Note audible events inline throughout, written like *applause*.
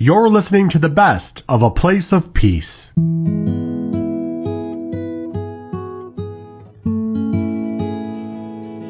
You're listening to the best of A Place of Peace.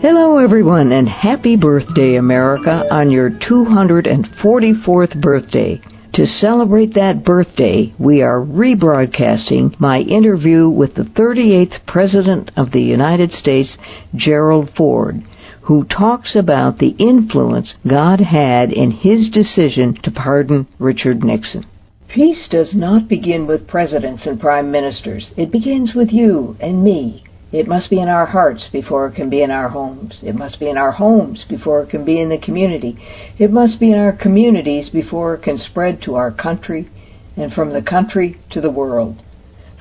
Hello, everyone, and happy birthday, America, on your 244th birthday. To celebrate that birthday, we are rebroadcasting my interview with the 38th President of the United States, Gerald Ford, who talks about the influence God had in his decision to pardon Richard Nixon. Peace does not begin with presidents and prime ministers. It begins with you and me. It must be in our hearts before it can be in our homes. It must be in our homes before it can be in the community. It must be in our communities before it can spread to our country and from the country to the world.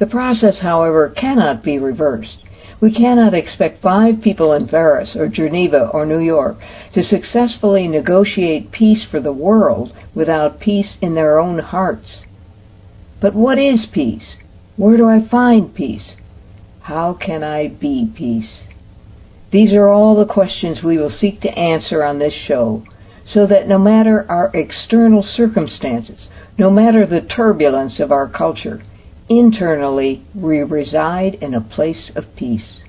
The process, however, cannot be reversed. We cannot expect five people in Paris or Geneva or New York to successfully negotiate peace for the world without peace in their own hearts. But what is peace? Where do I find peace? How can I be peace? These are all the questions we will seek to answer on this show, so that no matter our external circumstances, no matter the turbulence of our culture, internally we reside in a place of peace.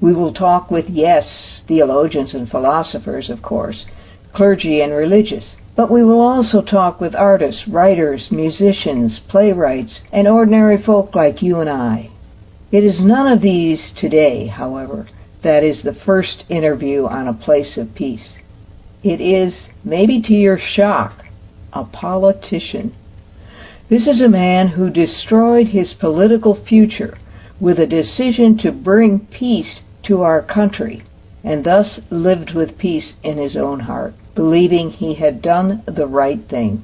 We will talk with, yes, theologians and philosophers, of course, clergy and religious, but we will also talk with artists, writers, musicians, playwrights, and ordinary folk like you and I. It is none of these today, however, that is the first interview on a place of peace. It is, maybe to your shock, a politician. This is a man who destroyed his political future with a decision to bring peace to our country and thus lived with peace in his own heart, believing he had done the right thing.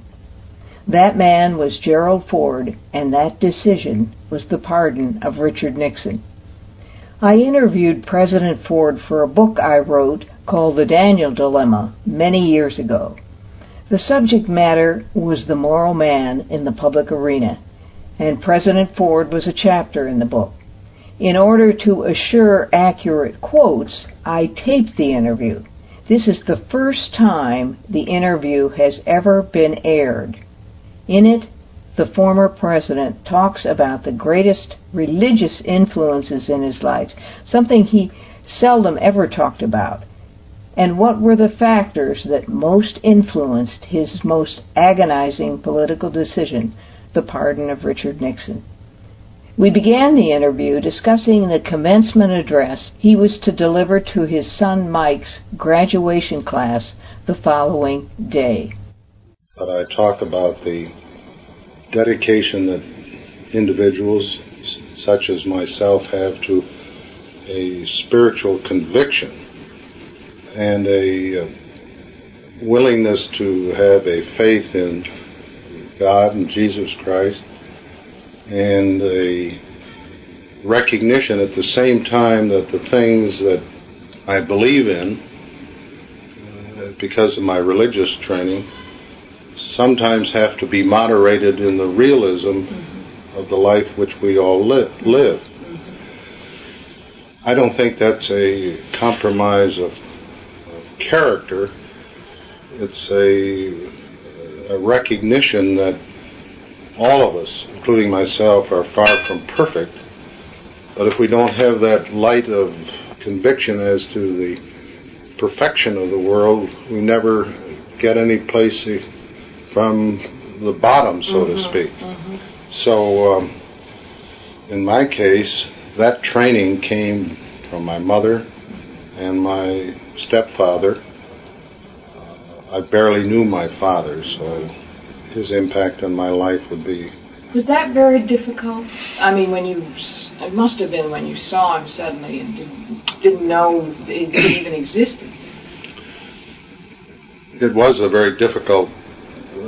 That man was Gerald Ford, and that decision was the pardon of Richard Nixon. I interviewed President Ford for a book I wrote called The Daniel Dilemma many years ago. The subject matter was the moral man in the public arena, and President Ford was a chapter in the book. In order to assure accurate quotes, I taped the interview. This is the first time the interview has ever been aired. In it, the former president talks about the greatest religious influences in his life, something he seldom ever talked about, and what were the factors that most influenced his most agonizing political decision, the pardon of Richard Nixon. We began the interview discussing the commencement address he was to deliver to his son Mike's graduation class the following day. But I talk about the dedication that individuals such as myself have to a spiritual conviction and a uh, willingness to have a faith in God and Jesus Christ and a recognition at the same time that the things that I believe in uh, because of my religious training sometimes have to be moderated in the realism mm-hmm. of the life which we all li- live. Mm-hmm. I don't think that's a compromise of character. It's a, a recognition that all of us, including myself, are far from perfect. But if we don't have that light of conviction as to the perfection of the world, we never get any place from the bottom, so mm-hmm, to speak. Mm-hmm. So, um, in my case, that training came from my mother and my stepfather. Uh, I barely knew my father, so his impact on my life would be. Was that very difficult? I mean, when you, it must have been when you saw him suddenly and didn't, didn't know it even existed. It was a very difficult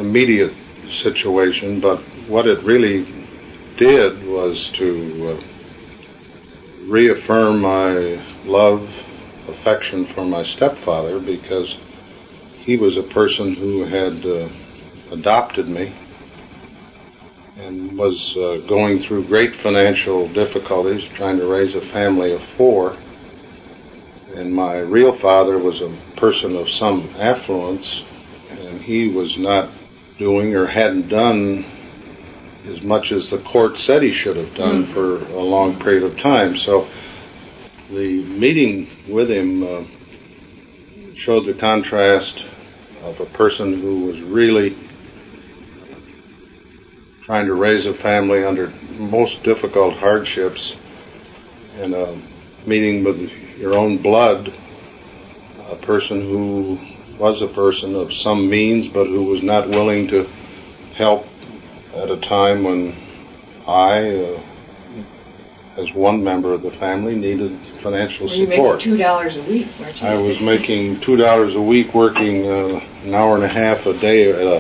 immediate situation, but what it really did was to uh, reaffirm my love, affection for my stepfather because he was a person who had uh, adopted me and was uh, going through great financial difficulties trying to raise a family of four. And my real father was a person of some affluence, and he was not doing or hadn't done as much as the court said he should have done Mhm. for a long period of time. So the meeting with him uh, showed the contrast of a person who was really trying to raise a family under most difficult hardships and a meeting with your own blood, a person who was a person of some means but who was not willing to help at a time when I, uh, as one member of the family, needed financial you support. making two dollars a week, weren't you? I was making two dollars a week, working uh, an hour and a half a day at a,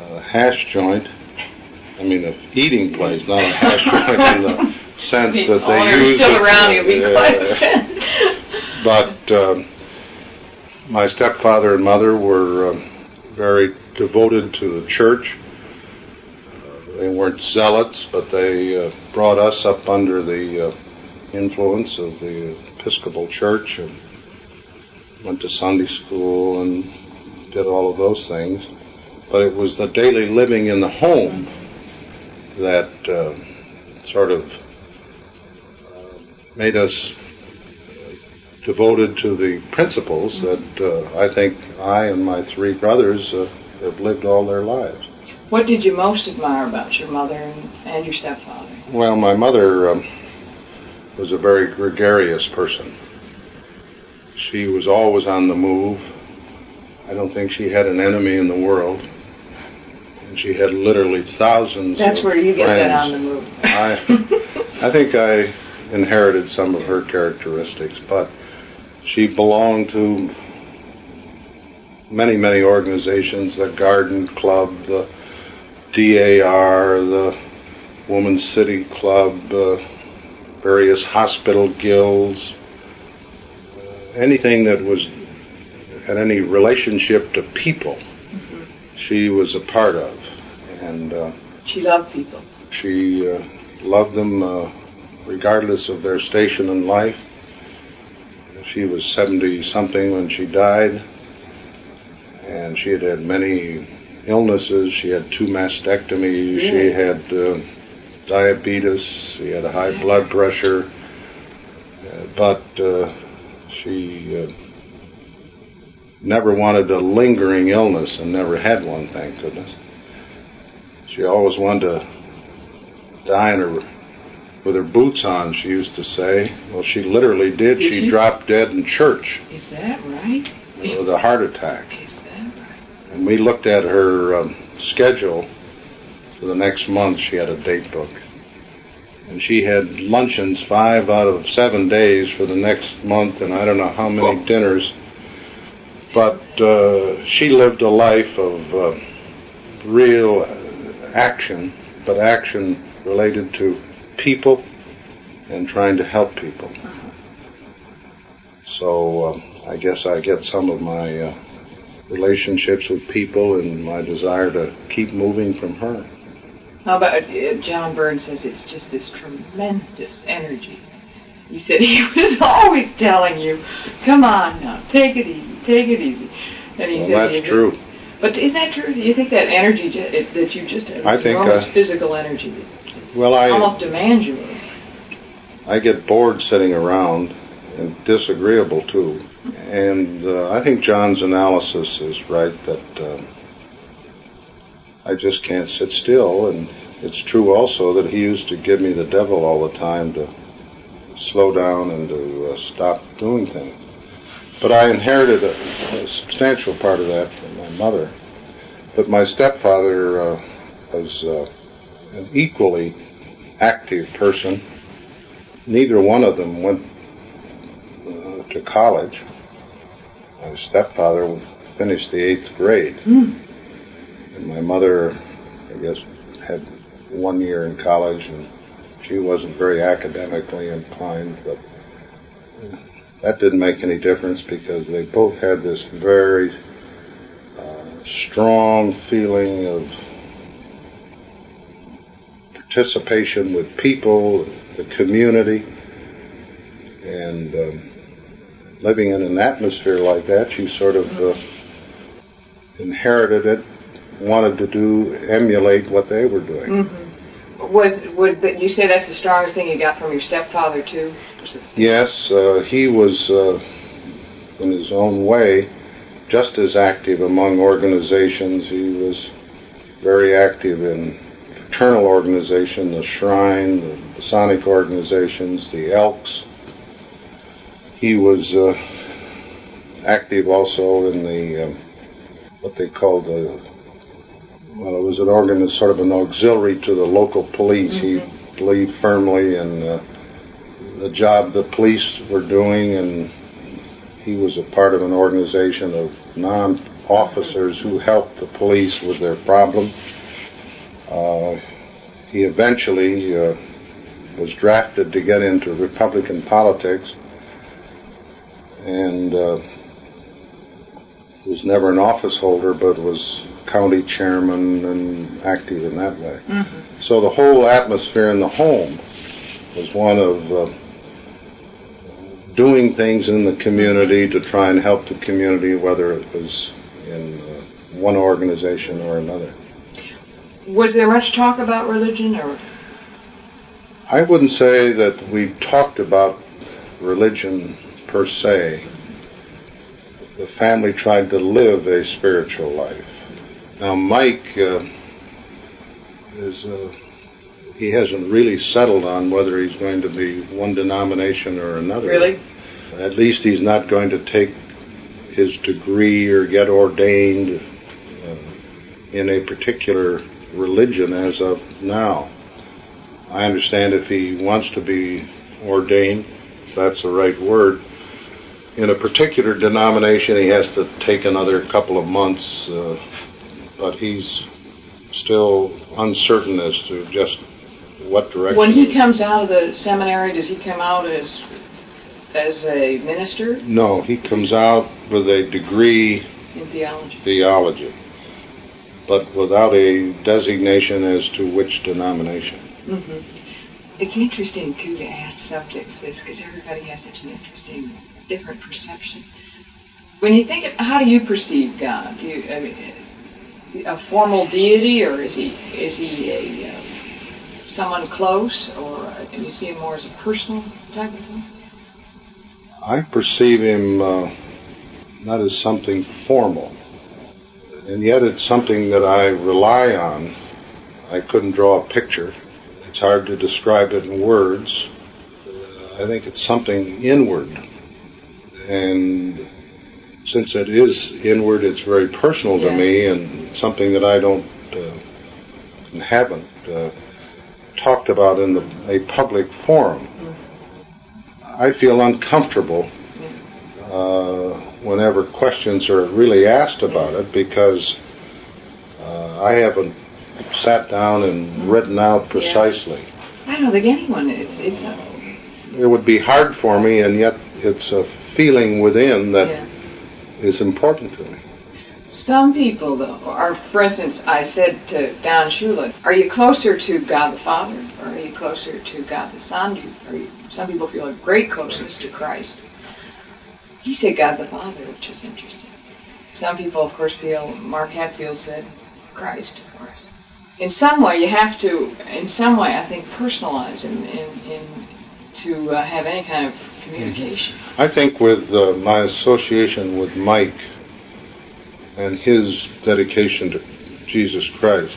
a hash joint. I mean, a eating place, not a hash joint in the *laughs* sense that they owner's use still it. around, you'll be uh, *laughs* *laughs* but um my stepfather and mother were um, very devoted to the church. They weren't zealots, but they uh, brought us up under the uh, influence of the Episcopal Church and went to Sunday school and did all of those things. But it was the daily living in the home that uh, sort of made us devoted to the principles that uh, I think I and my three brothers uh, have lived all their lives. What did you most admire about your mother and, and your stepfather? Well, my mother um, was a very gregarious person. She was always on the move. I don't think she had an enemy in the world. And she had literally thousands That's where you get that on the move. I, I think I inherited some of her characteristics, but she belonged to many, many organizations the Garden Club, the DAR, the Women's City Club, uh, various hospital guilds, uh, anything that was had any relationship to people, she was a part of. And uh, she loved people. she uh, loved them uh, regardless of their station in life. She was 70 something when she died, and she had had many illnesses. She had two mastectomies, she had uh, diabetes, she had a high blood pressure, uh, but uh, she uh, never wanted a lingering illness and never had one, thank goodness. She always wanted to die in her with her boots on, she used to say. Well, she literally did. Did she she? dropped dead in church Is that right? with a heart attack. We looked at her um, schedule for the next month. She had a date book. And she had luncheons five out of seven days for the next month, and I don't know how many dinners. But uh, she lived a life of uh, real action, but action related to people and trying to help people. So um, I guess I get some of my uh, relationships with people and my desire to keep moving from her. How about uh, John Byrne says it's just this tremendous energy. He said *laughs* he was always telling you, "Come on now, take it easy, take it easy." And he Well, said, that's he- true. But is that true? Do you think that energy ju- it- that you just have, I think, uh, physical energy, Well, I almost demands you? I get bored sitting around and disagreeable too. And uh, I think John's analysis is right that uh, I just can't sit still. And it's true also that he used to give me the devil all the time to slow down and to uh, stop doing things. But I inherited a, a substantial part of that from my mother. But my stepfather uh, was uh, an equally active person neither one of them went to college. My stepfather finished the eighth grade, Hmm. and my mother, I guess, had one year in college, and she wasn't very academically inclined, but that didn't make any difference because they both had this very uh, strong feeling of participation with people, the community, and um, living in an atmosphere like that, you sort of uh, inherited it wanted to do emulate what they were doing. Mm-hmm. Was would that you say that's the strongest thing you got from your stepfather too? Yes, uh, he was uh, in his own way just as active among organizations. He was very active in fraternal organization, the Shrine, the Masonic organizations, the Elks. He was uh, active also in the um, what they called the well, it was an organ, sort of an auxiliary to the local police. Mm-hmm. He believed firmly in uh, the job the police were doing, and he was a part of an organization of non-officers who helped the police with their problem. Uh, he eventually uh, was drafted to get into Republican politics, and uh, was never an office holder, but was county chairman and active in that way. Mm-hmm. So the whole atmosphere in the home was one of uh, doing things in the community to try and help the community, whether it was in uh, one organization or another. Was there much talk about religion, or? I wouldn't say that we talked about religion per se. The family tried to live a spiritual life. Now, Mike uh, is. Uh, he hasn't really settled on whether he's going to be one denomination or another. Really? At least he's not going to take his degree or get ordained uh, in a particular religion as of now. I understand if he wants to be ordained, that's the right word, in a particular denomination, he has to take another couple of months, uh, but he's still uncertain as to just what direction. When he comes out of the seminary, does he come out as as a minister? No, he comes out with a degree in theology. Theology but without a designation as to which denomination. Mm-hmm. It's interesting, too, to ask subjects this because everybody has such an interesting, different perception. When you think of how do you perceive God? Do you, I mean, a formal deity, or is he is he a uh, someone close, or uh, do you see him more as a personal type of thing? I perceive him uh, not as something formal and yet it's something that I rely on. I couldn't draw a picture. It's hard to describe it in words. I think it's something inward. And since it is inward, it's very personal to me and something that I don't uh, and haven't uh, talked about in the, a public forum. I feel uncomfortable uh, whenever questions are really asked about it because uh, I haven't sat down and written out precisely. Yeah. I don't think anyone is. It's. It would be hard for me, and yet it's a feeling within that yeah. is important to me. Some people, though, are, for instance, I said to Don Shula, are you closer to God the Father, or are you closer to God the Son? Are you, some people feel a great closeness to Christ. He said God the Father, which is interesting. Some people, of course, feel, Mark Hatfield said, Christ, of course. In some way, you have to, in some way, I think, personalize in, in, in to uh, have any kind of communication. I think with uh, my association with Mike and his dedication to Jesus Christ,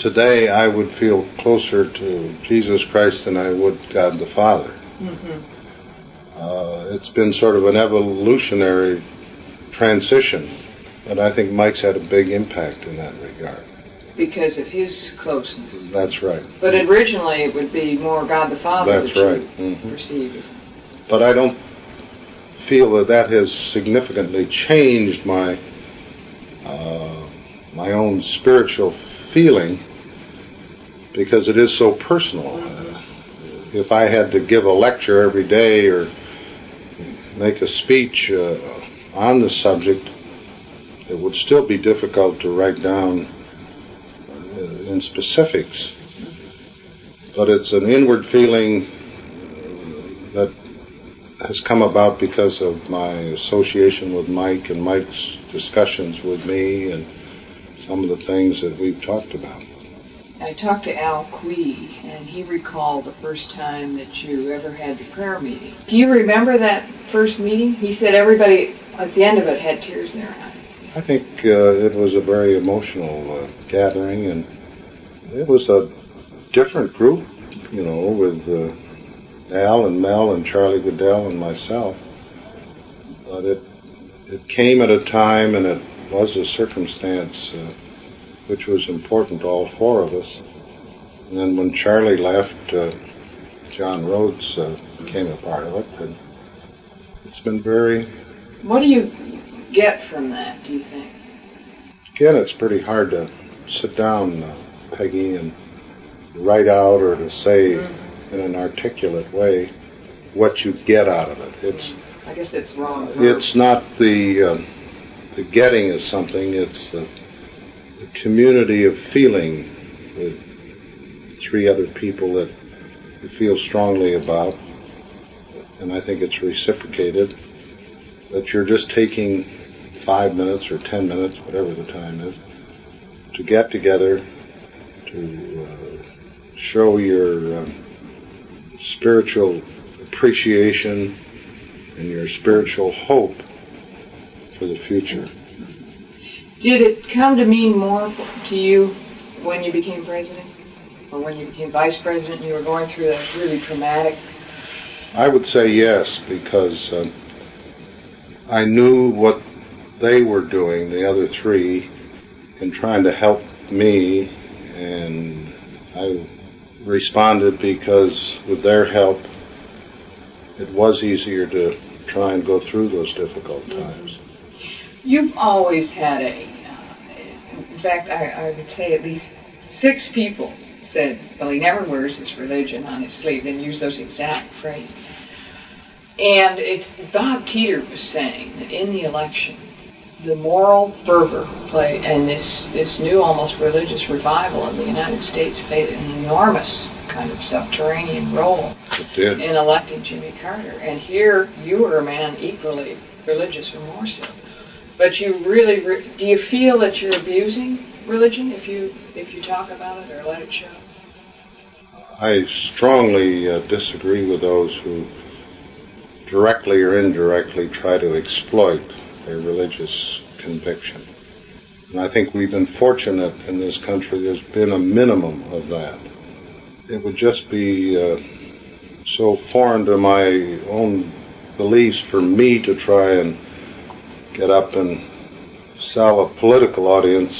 today I would feel closer to Jesus Christ than I would God the Father. Mm-hmm. Uh, it's been sort of an evolutionary transition, and I think Mike's had a big impact in that regard. Because of his closeness. That's right. But originally it would be more God the Father That's that right. Mm-hmm. perceive as. But I don't feel that that has significantly changed my uh, my own spiritual feeling because it is so personal. Mm-hmm. if I had to give a lecture every day or make a speech uh, on the subject, it would still be difficult to write down uh, in specifics. But it's an inward feeling that has come about because of my association with Mike and Mike's discussions with me and some of the things that we've talked about. I talked to Al Quie, and he recalled the first time that you ever had the prayer meeting. Do you remember that first meeting? He said everybody at the end of it had tears in their eyes. I think uh, it was a very emotional uh, gathering, and it was a different group, you know, with uh, Al and Mel and Charlie Goodell and myself. But it it came at a time, and it was a circumstance uh, which was important to all four of us. And then when Charlie left, uh, John Rhodes uh, became a part of it, and it's been very. What do you get from that? Do you think? Again, it's pretty hard to sit down, uh, Peggy, and write out or to say mm-hmm. In an articulate way what you get out of it. It's. I guess it's wrong. It's not the uh, the getting of something. It's the a community of feeling with three other people that you feel strongly about, and I think it's reciprocated, that you're just taking five minutes or ten minutes, whatever the time is, to get together, to uh, show your um, spiritual appreciation and your spiritual hope for the future. Did it come to mean more to you when you became president? Or when you became vice president and you were going through that really traumatic? I would say yes, because um, I knew what they were doing, the other three, in trying to help me, and I responded because with their help, it was easier to try and go through those difficult times. You've always had a uh, in fact, I, I would say at least six people said, well, he never wears his religion on his sleeve, and use those exact phrases. And it's Bob Teeter was saying that in the election, the moral fervor played, and this, this new almost religious revival in the United States played an enormous kind of subterranean role in electing Jimmy Carter. And here you were a man equally religious or more so. But you really, re- do you feel that you're abusing religion if you if you talk about it or let it show? I strongly uh, disagree with those who directly or indirectly try to exploit their religious conviction. And I think we've been fortunate in this country. There's been a minimum of that. It would just be uh, so foreign to my own beliefs for me to try and get up and sell a political audience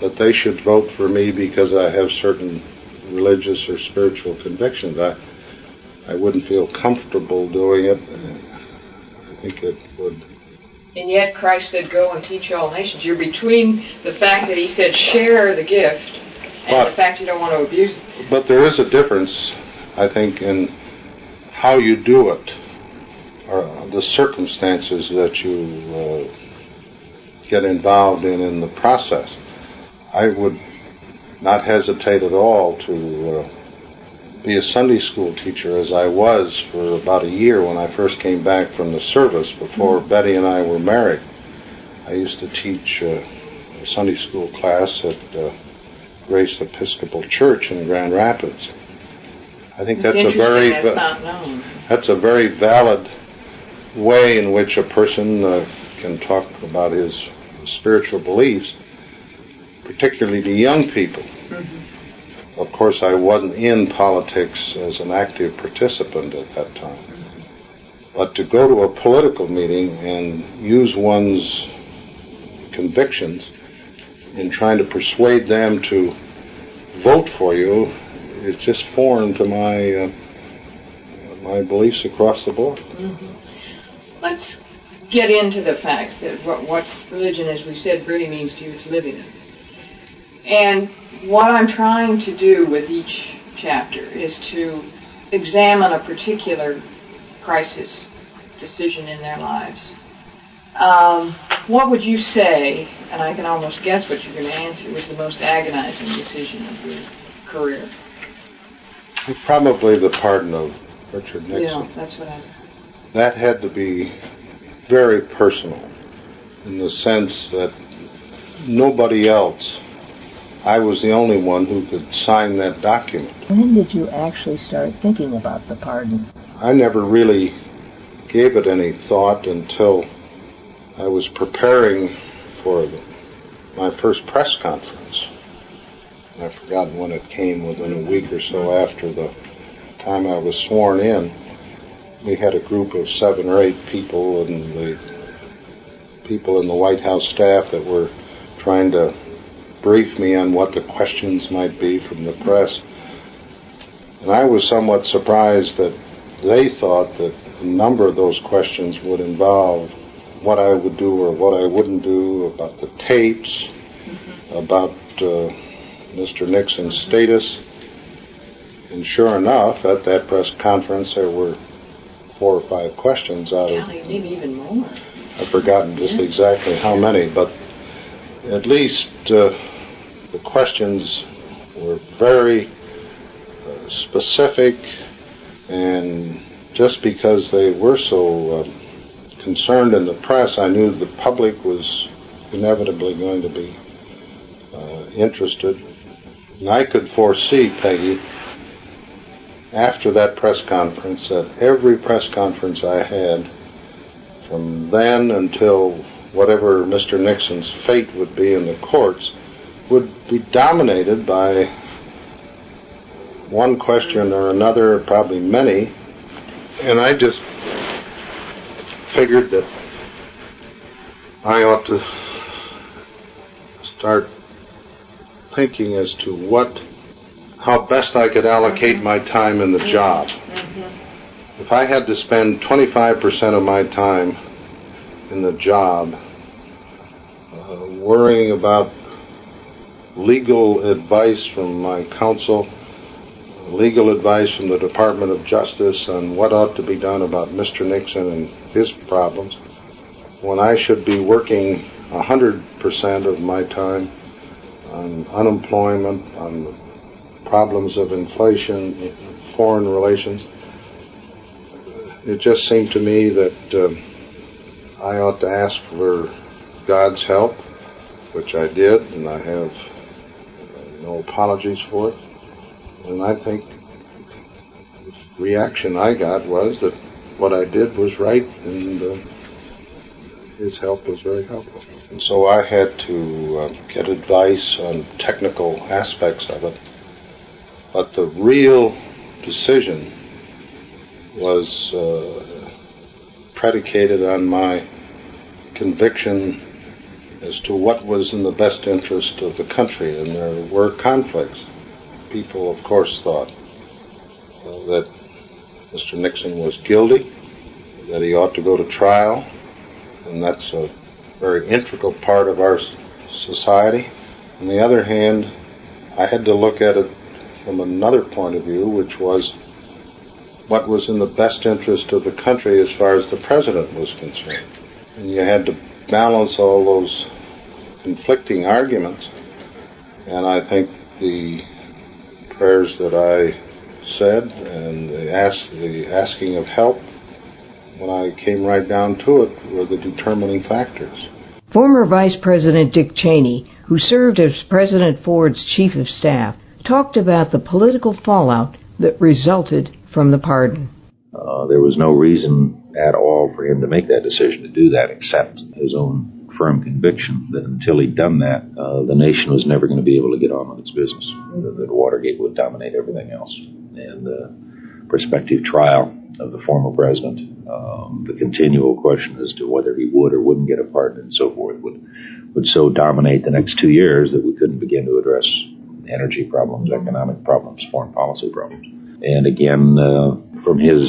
that they should vote for me because I have certain religious or spiritual convictions. I I wouldn't feel comfortable doing it. I think it would. And yet Christ said, "Go and teach all nations." You're between the fact that He said, "Share the gift," and but, the fact you don't want to abuse it. But there is a difference, I think, in how you do it or the circumstances that you uh, get involved in in the process. I would not hesitate at all to uh, be a Sunday school teacher as I was for about a year when I first came back from the service before mm-hmm. Betty and I were married. I used to teach uh, a Sunday school class at uh, Grace Episcopal Church in Grand Rapids. I think that's a very that's a very valid way in which a person uh, can talk about his spiritual beliefs, particularly to young people. Mm-hmm. Of course, I wasn't in politics as an active participant at that time. But to go to a political meeting and use one's convictions in trying to persuade them to vote for you is just foreign to my uh, my beliefs across the board. Mm-hmm let's get into the fact that what, what religion, as we said, really means to you. It's living it. And what I'm trying to do with each chapter is to examine a particular crisis decision in their lives. Um, what would you say, and I can almost guess what you're going to answer, was the most agonizing decision of your career? Probably the pardon of Richard Nixon. Yeah, that's what I that had to be very personal in the sense that nobody else. I was the only one who could sign that document. When did you actually start thinking about the pardon? I never really gave it any thought until I was preparing for the, my first press conference. I've forgotten when it came, within a week or so after the time I was sworn in. We had a group of seven or eight people, and the people in the White House staff that were trying to brief me on what the questions might be from the press. And I was somewhat surprised that they thought that a number of those questions would involve what I would do or what I wouldn't do, about the tapes, mm-hmm. about uh, Mr. Nixon's status. And sure enough, at that press conference, there were four or five questions out of. Maybe even more. I've forgotten just exactly how many, but at least uh, the questions were very uh, specific, and just because they were so uh, concerned in the press, I knew the public was inevitably going to be uh, interested. And I could foresee, Peggy, after that press conference, that every press conference I had from then until whatever Mr. Nixon's fate would be in the courts would be dominated by one question or another, probably many, and I just figured that I ought to start thinking as to what, how best I could allocate my time in the job. If I had to spend 25% of my time in the job uh, worrying about legal advice from my counsel, legal advice from the Department of Justice on what ought to be done about Mr. Nixon and his problems, when I should be working 100% of my time on unemployment, on problems of inflation, foreign relations, it just seemed to me that uh, I ought to ask for God's help, which I did, and I have no apologies for it. And I think the reaction I got was that what I did was right, and uh, his help was very helpful. And so I had to uh, get advice on technical aspects of it. But the real decision was uh, predicated on my conviction as to what was in the best interest of the country, and there were conflicts. People, of course, thought uh, that Mr. Nixon was guilty, that he ought to go to trial, and that's a very integral part of our society. On the other hand, I had to look at it from another point of view, which was what was in the best interest of the country as far as the president was concerned. And you had to balance all those conflicting arguments. And I think the prayers that I said and the, ask, the asking of help, when I came right down to it, were the determining factors. Former Vice President Dick Cheney, who served as President Ford's Chief of Staff, talked about the political fallout that resulted from the pardon. Uh, there was no reason at all for him to make that decision to do that except his own firm conviction that until he'd done that, uh, the nation was never going to be able to get on with its business, that Watergate would dominate everything else. And the prospective trial of the former president, um, the continual question as to whether he would or wouldn't get a pardon and so forth would, would so dominate the next two years that we couldn't begin to address energy problems, economic problems, foreign policy problems. And again, uh, from his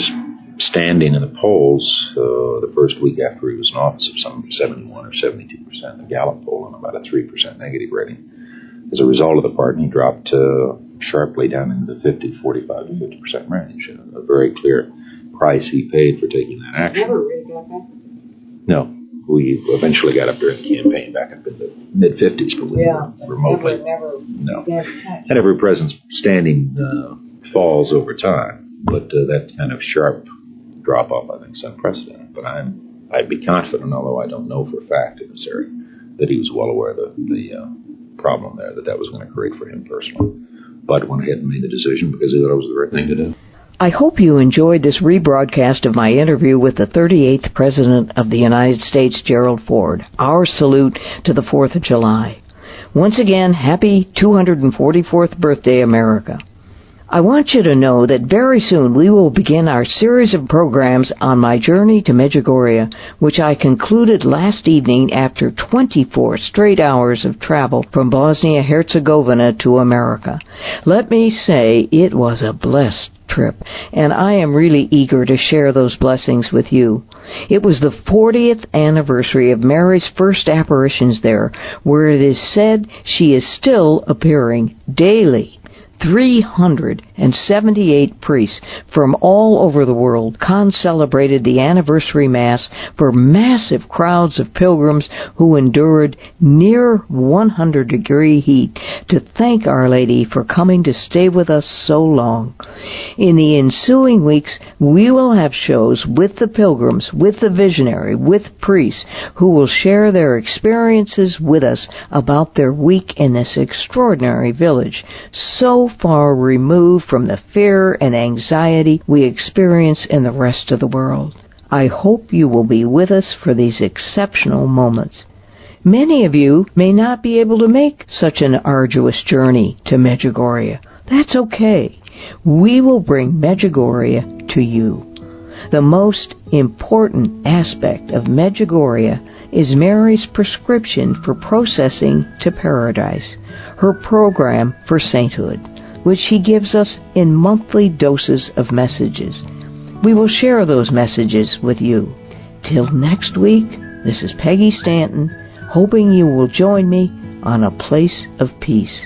standing in the polls uh, the first week after he was in office of some 71 or 72 percent, in the Gallup poll, and about a 3 percent negative rating. As a result of the pardon, he dropped uh, sharply down into the 50, 45 to 50 percent range. A, a very clear price he paid for taking that action. Never really got back. No, we eventually got up during the campaign back up in the mid 50s, but we yeah, remotely never, never no. And every president's standing uh, falls over time, but uh, that kind of sharp drop off, I think, is unprecedented. But I'm I'd be confident, although I don't know for a fact in this area, that he was well aware of the, the uh, problem there that that was going to create for him personally. But went ahead and made the decision because he thought it was the right thing to do. I hope you enjoyed this rebroadcast of my interview with the 38th President of the United States, Gerald Ford. Our salute to the 4th of July. Once again, happy 244th birthday, America. I want you to know that very soon we will begin our series of programs on my journey to Medjugorje, which I concluded last evening after 24 straight hours of travel from Bosnia Herzegovina to America. Let me say it was a blessed trip, and I am really eager to share those blessings with you. It was the 40th anniversary of Mary's first apparitions there, where it is said she is still appearing daily 378 priests from all over the world con-celebrated the anniversary mass for massive crowds of pilgrims who endured near 100 degree heat to thank Our Lady for coming to stay with us so long. In the ensuing weeks, we will have shows with the pilgrims, with the visionary, with priests who will share their experiences with us about their week in this extraordinary village. Far removed from the fear and anxiety we experience in the rest of the world. I hope you will be with us for these exceptional moments. Many of you may not be able to make such an arduous journey to Medjugorje. That's okay. We will bring Medjugorje to you. The most important aspect of Medjugorje is Mary's prescription for processing to paradise, her program for sainthood which He gives us in monthly doses of messages. We will share those messages with you. Till next week, this is Peggy Stanton, hoping you will join me on a place of peace.